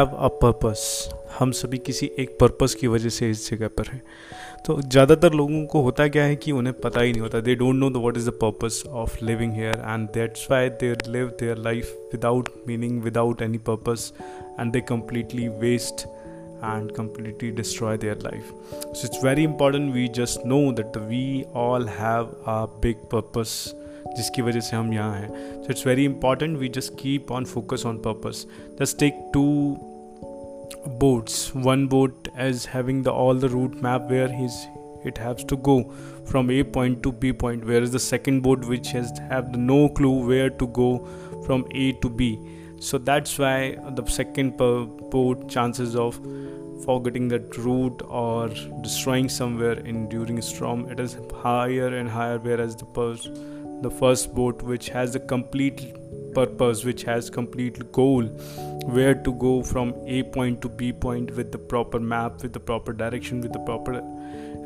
Have a purpose हम सभी किसी एक पर्पस की वजह से इस जगह पर हैं। तो ज़्यादातर लोगों को होता क्या है कि उन्हें पता ही नहीं होता। They don't know what is the purpose of living here and that's why they live their life without meaning without any purpose and they completely waste and completely destroy their life. So it's very important we just know that we all have a big purpose जिसकी वजह से हम यहाँ हैं। So it's very important we just keep on focus on purpose just take to boats. One boat as having the all the route map where it has to go from a point to b point whereas the second boat which has have no clue where to go from a to b. So that's why the second boat chances of forgetting that route or destroying somewhere in during a storm it is higher and higher whereas the first the first boat which has a complete purpose which has complete goal where to go from a point to b point with the proper map with the proper direction with the proper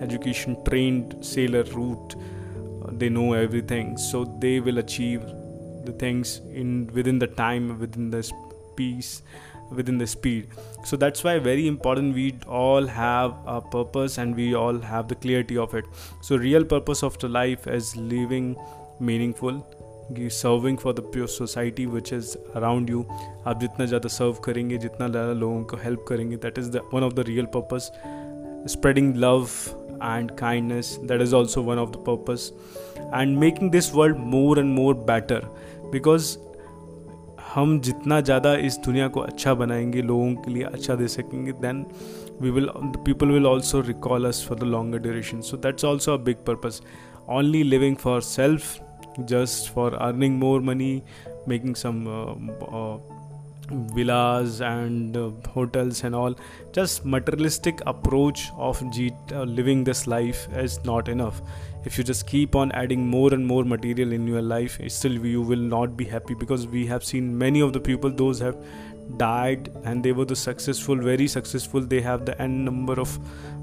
education trained sailor route. Uh, they know everything. So they will achieve the things in within the time within the peace within the speed. So that's why very important we all have a purpose and we all have the clarity of it. So real purpose of the life is living meaningful serving for the pure society which is around you आप जितना ज़्यादा सर्व करेंगे, जितना ज़्यादा लोगों को help करेंगे that is the one of the real purpose spreading love and kindness that is also one of the purpose and making this world more and more better because हम जितना ज़्यादा इस दुनिया को अच्छा बनाएँगे, लोगों के लिए अच्छा दे सकेंगे then we will people will also recall us for the longer duration so that's also a big purpose only living for self just for earning more money making some uh, uh, villas and uh, hotels and all. Just materialistic approach of G- uh, living this life is not enough. If you just keep on adding more and more material in your life still you will not be happy because we have seen many of the people those have died and they were the successful very successful they have the n number of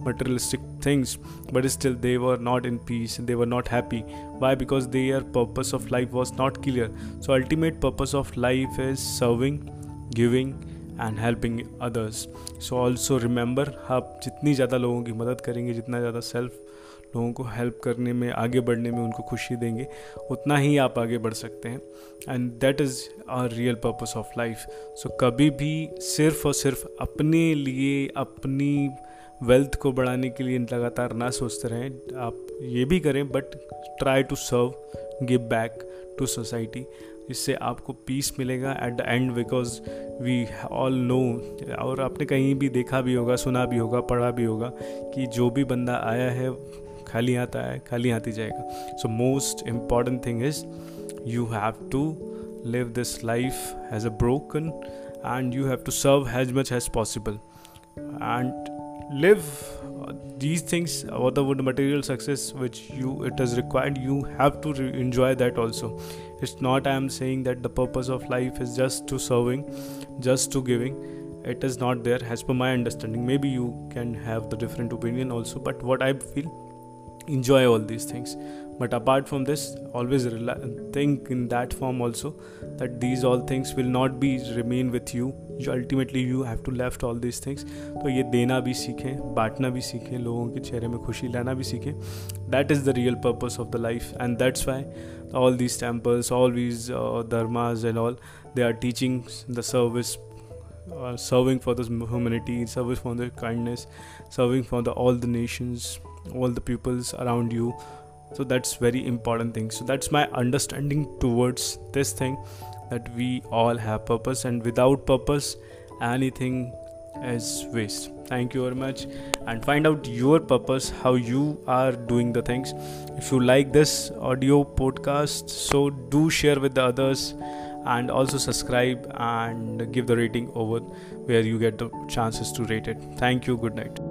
materialistic things but still they were not in peace they were not happy why because their purpose of life was not clear so ultimate purpose of life is serving giving and helping others so also remember आप जितनी ज़्यादा लोगों की मदद करेंगे जितना ज़्यादा self लोगों को हेल्प करने में, आगे बढ़ने में उनको खुशी देंगे, उतना ही आप आगे बढ़ सकते हैं। And that is our real purpose of life so कभी भी सिर्फ़ और सिर्फ़ अपने लिए, अपनी वेल्थ को बढ़ाने के लिए लगातार ना सोचते रहें। आप ये भी करें but try to serve give back to society इससे आपको पीस मिलेगा at the end because we all know और आपने कहीं भी देखा भी होगा, सुना भी होगा, पढ़ा भी होगा कि जो भी बंदा आया है खाली हाथ आया खाली हाथ ही जाएगा। So most important thing is you have to live this life has a broken and you have to serve has much has possible and live these things what the would material success which you it is required you have to enjoy that also it's not I am saying that the purpose of life is just to serving just to giving it is not there has पर my understanding may be you can have the different opinion also but what I feel enjoy all these things but apart from this always think in that form also that these all things will not be remain with you ultimately you have to left all these things तो ये देना भी सीखें बांटना भी सीखें लोगों के चेहरे में खुशी लाना भी सीखें that is the real purpose of the life and that's why all these temples all these uh, dharmas and all they are teaching the service uh, serving for the humanity service for the kindness serving for the all the nations all the pupils around you. So that's very important thing. So that's my understanding towards this thing that we all have purpose and without purpose anything is waste. Thank you very much. And find out your purpose how you are doing the things. If you like this audio podcast so do share with the others and also subscribe and give the rating over where you get the chances to rate it. Thank you. Good night